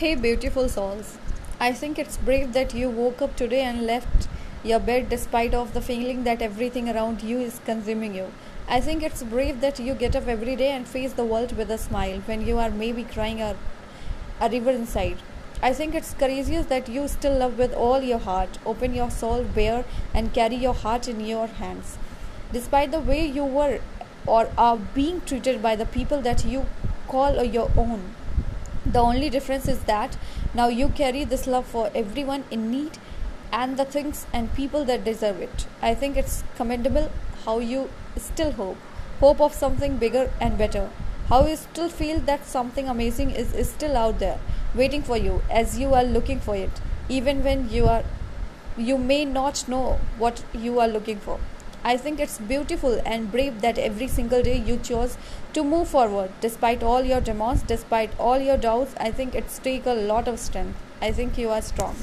Hey, beautiful souls. I think it's brave that you woke up today and left your bed despite of the feeling that everything around you is consuming you. I think it's brave that you get up every day and face the world with a smile when you are maybe crying a, a river inside. I think it's courageous that you still love with all your heart, open your soul bare, and carry your heart in your hands. Despite the way you were or are being treated by the people that you call your own. The only difference is that now you carry this love for everyone in need and the things and people that deserve it. I think it's commendable how you still hope, hope of something bigger and better. How you still feel that something amazing is, is still out there, waiting for you as you are looking for it, even when you are you may not know what you are looking for. I think it's beautiful and brave that every single day you chose to move forward despite all your demons, despite all your doubts. I think it's take a lot of strength. I think you are strong.